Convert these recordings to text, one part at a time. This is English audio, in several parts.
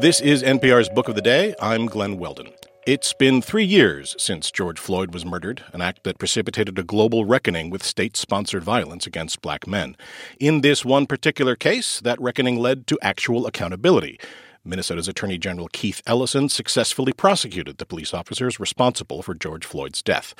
This is NPR's Book of the Day. I'm Glen Weldon. It's been three years since George Floyd was murdered, an act that precipitated a global reckoning with state sponsored violence against black men. In this one particular case, that reckoning led to actual accountability. Minnesota's Attorney General Keith Ellison successfully prosecuted the police officers responsible for George Floyd's death.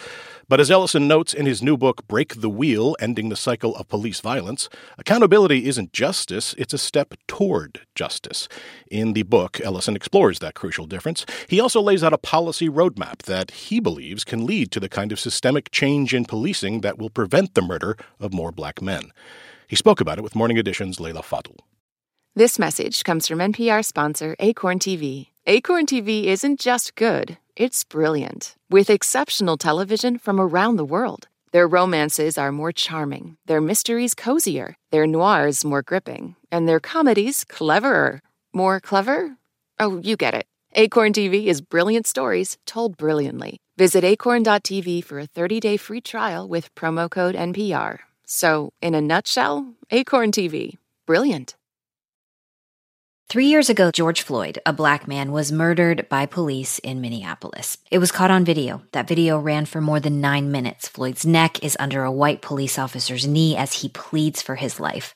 But as Ellison notes in his new book, Break the Wheel Ending the Cycle of Police Violence, accountability isn't justice, it's a step toward justice. In the book, Ellison explores that crucial difference. He also lays out a policy roadmap that he believes can lead to the kind of systemic change in policing that will prevent the murder of more black men. He spoke about it with Morning Edition's Leila Fadel. This message comes from NPR sponsor Acorn TV. Acorn TV isn't just good, it's brilliant, with exceptional television from around the world. Their romances are more charming, their mysteries cozier, their noirs more gripping, and their comedies cleverer. More clever? Oh, you get it. Acorn TV is brilliant stories told brilliantly. Visit acorn.tv for a 30 day free trial with promo code NPR. So, in a nutshell, Acorn TV. Brilliant. Three years ago, George Floyd, a black man, was murdered by police in Minneapolis. It was caught on video. That video ran for more than nine minutes. Floyd's neck is under a white police officer's knee as he pleads for his life.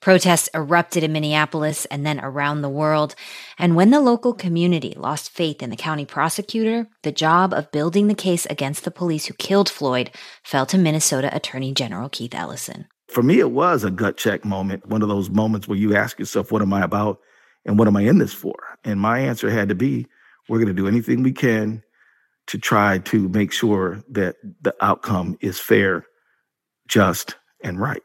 Protests erupted in Minneapolis and then around the world. And when the local community lost faith in the county prosecutor, the job of building the case against the police who killed Floyd fell to Minnesota Attorney General Keith Ellison. For me, it was a gut check moment, one of those moments where you ask yourself, what am I about? And what am I in this for? And my answer had to be we're going to do anything we can to try to make sure that the outcome is fair, just, and right.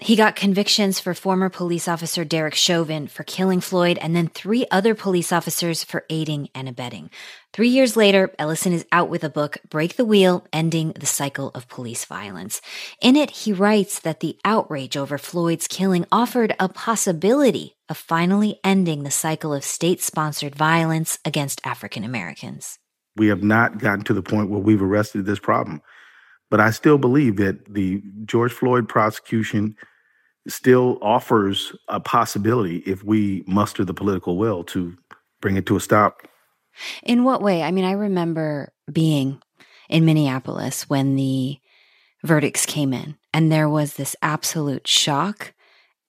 He got convictions for former police officer Derek Chauvin for killing Floyd and then three other police officers for aiding and abetting. Three years later, Ellison is out with a book, Break the Wheel Ending the Cycle of Police Violence. In it, he writes that the outrage over Floyd's killing offered a possibility of finally ending the cycle of state sponsored violence against African Americans. We have not gotten to the point where we've arrested this problem. But I still believe that the George Floyd prosecution still offers a possibility if we muster the political will to bring it to a stop. In what way? I mean, I remember being in Minneapolis when the verdicts came in, and there was this absolute shock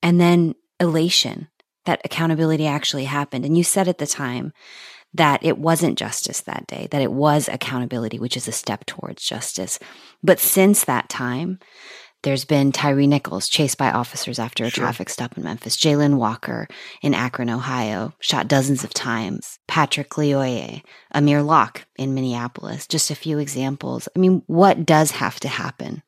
and then elation that accountability actually happened. And you said at the time that it wasn't justice that day, that it was accountability, which is a step towards justice. But since that time, there's been Tyre Nichols chased by officers after a sure. traffic stop in Memphis. Jayland Walker in Akron, Ohio, shot dozens of times. Patrick Lyoya, Amir Locke in Minneapolis. Just a few examples. I mean, what does have to happen?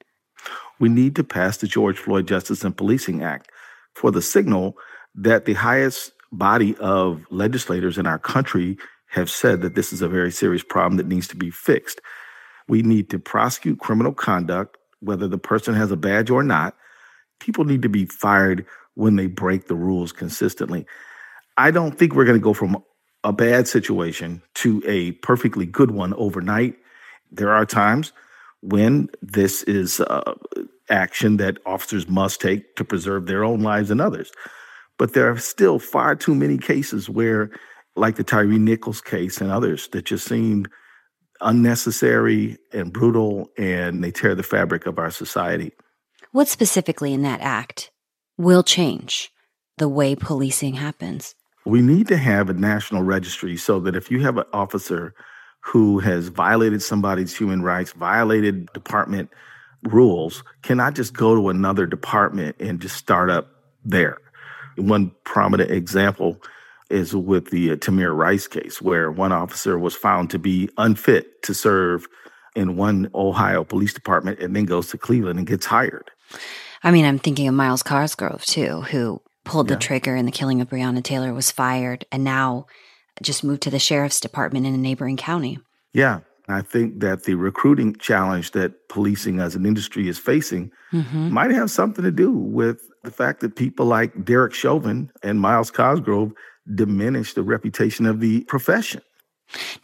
We need to pass the George Floyd Justice and Policing Act for the signal that the highest body of legislators in our country have said that this is a very serious problem that needs to be fixed. We need to prosecute criminal conduct, whether the person has a badge or not. People need to be fired when they break the rules consistently. I don't think we're going to go from a bad situation to a perfectly good one overnight. There are times when this is uh, action that officers must take to preserve their own lives and others. But there are still far too many cases where like the Tyre Nichols case and others that just seemed unnecessary and brutal and they tear the fabric of our society. What specifically in that act will change the way policing happens? We need to have a national registry so that if you have an officer who has violated somebody's human rights, violated department rules, cannot just go to another department and just start up there. One prominent example is with the uh, Tamir Rice case, where one officer was found to be unfit to serve in one Ohio police department and then goes to Cleveland and gets hired. I mean, I'm thinking of Myles Cosgrove, too, who pulled yeah. the trigger in the killing of Breonna Taylor, was fired, and now just moved to the sheriff's department in a neighboring county. Yeah. I think that the recruiting challenge that policing as an industry is facing mm-hmm. might have something to do with the fact that people like Derek Chauvin and Myles Cosgrove diminish the reputation of the profession.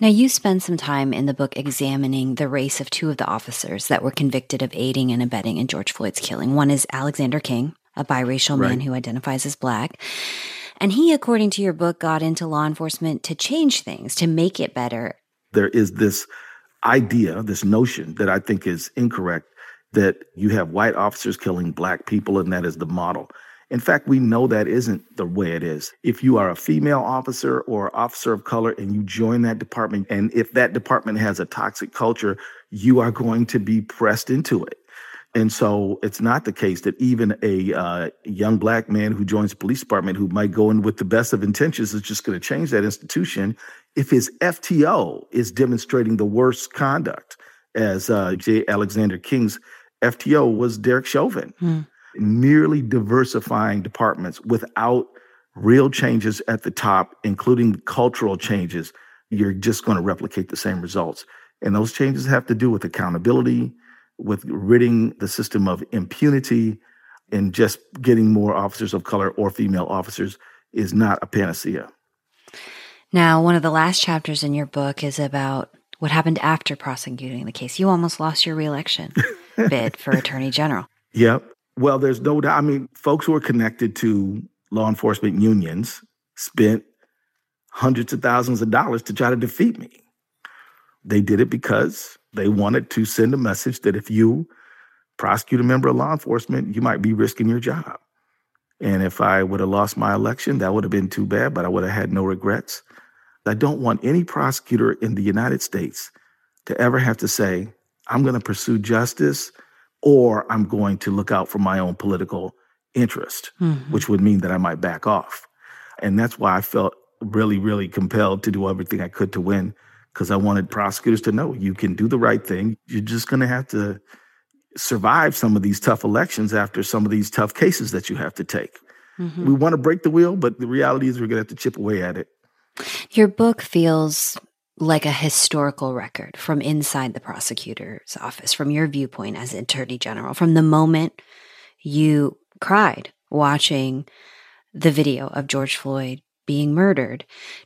Now, you spend some time in the book examining the race of two of the officers that were convicted of aiding and abetting in George Floyd's killing. One is Alexander Kueng, a biracial right. man who identifies as black. And he, according to your book, got into law enforcement to change things, to make it better. There is this idea, this notion that I think is incorrect that you have white officers killing black people and that is the model. In fact, we know that isn't the way it is. If you are a female officer or officer of color and you join that department, and if that department has a toxic culture, you are going to be pressed into it. And so it's not the case that even a uh, young black man who joins the police department who might go in with the best of intentions is just going to change that institution if his FTO is demonstrating the worst conduct, as uh, J. Alexander Kueng's FTO was Derek Chauvin. Hmm merely diversifying departments without real changes at the top, including cultural changes, you're just going to replicate the same results. And those changes have to do with accountability, with ridding the system of impunity, and just getting more officers of color or female officers is not a panacea. Now, one of the last chapters in your book is about what happened after prosecuting the case. You almost lost your reelection bid for attorney general. Yep. Well, there's no doubt. I mean, folks who are connected to law enforcement unions spent hundreds of thousands of dollars to try to defeat me. They did it because they wanted to send a message that if you prosecute a member of law enforcement, you might be risking your job. And if I would have lost my election, that would have been too bad, but I would have had no regrets. I don't want any prosecutor in the United States to ever have to say, I'm going to pursue justice or I'm going to look out for my own political interest, mm-hmm. which would mean that I might back off. And that's why I felt really, really compelled to do everything I could to win because I wanted prosecutors to know you can do the right thing. You're just going to have to survive some of these tough elections after some of these tough cases that you have to take. Mm-hmm. We want to break the wheel, but the reality is we're going to have to chip away at it. Your book feels like a historical record from inside the prosecutor's office, from your viewpoint as attorney general, from the moment you cried watching the video of George Floyd being murdered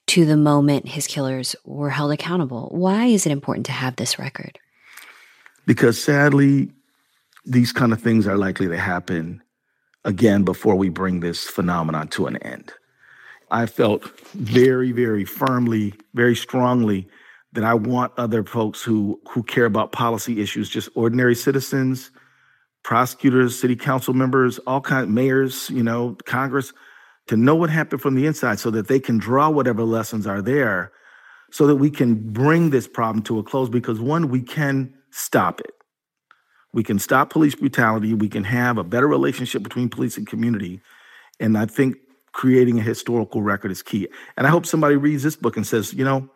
to the moment his killers were held accountable. Why is it important to have this record? Because sadly, these kind of things are likely to happen again before we bring this phenomenon to an end. I felt very, very firmly, very strongly that I want other folks who who care about policy issues, just ordinary citizens, prosecutors, city council members, all kinds, mayors, you know, Congress, to know what happened from the inside, so that they can draw whatever lessons are there, so that we can bring this problem to a close. Because one, we can stop it. We can stop police brutality. We can have a better relationship between police and community. And I think creating a historical record is key. And I hope somebody reads this book and says, you know,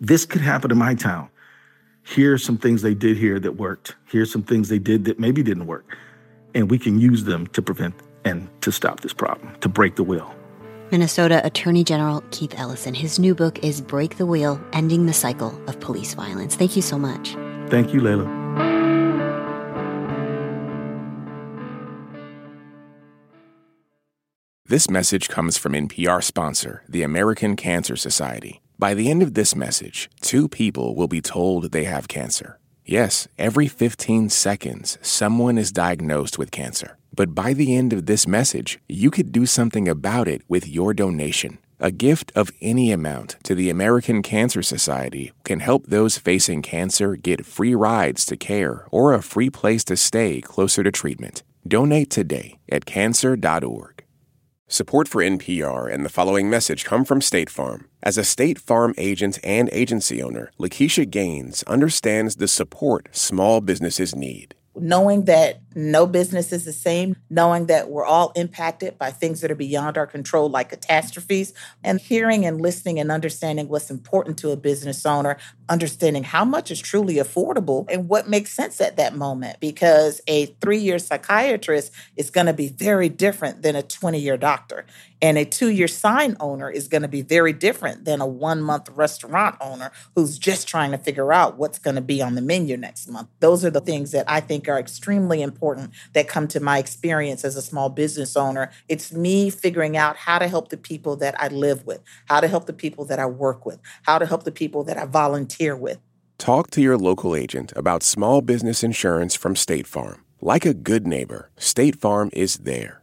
this could happen in my town. Here's some things they did here that worked. Here's some things they did that maybe didn't work. And we can use them to prevent and to stop this problem, to break the wheel. Minnesota Attorney General Keith Ellison. His new book is Break the Wheel Ending the Cycle of Police Violence. Thank you so much. Thank you, Leila. This message comes from NPR sponsor, the American Cancer Society. By the end of this message, two people will be told they have cancer. Yes, every 15 seconds, someone is diagnosed with cancer. But by the end of this message, you could do something about it with your donation. A gift of any amount to the American Cancer Society can help those facing cancer get free rides to care or a free place to stay closer to treatment. Donate today at cancer.org. Support for NPR and the following message come from State Farm. As a State Farm agent and agency owner, Lakeisha Gaines understands the support small businesses need. Knowing that no business is the same, knowing that we're all impacted by things that are beyond our control, like catastrophes, and hearing and listening and understanding what's important to a business owner, understanding how much is truly affordable and what makes sense at that moment. Because a three year psychiatrist is going to be very different than a 20 year doctor. And a two year sign owner is going to be very different than a one month restaurant owner who's just trying to figure out what's going to be on the menu next month. Those are the things that I think are extremely important that come to my experience as a small business owner. It's me figuring out how to help the people that I live with, how to help the people that I work with, how to help the people that I volunteer with. Talk to your local agent about small business insurance from State Farm. Like a good neighbor, State Farm is there.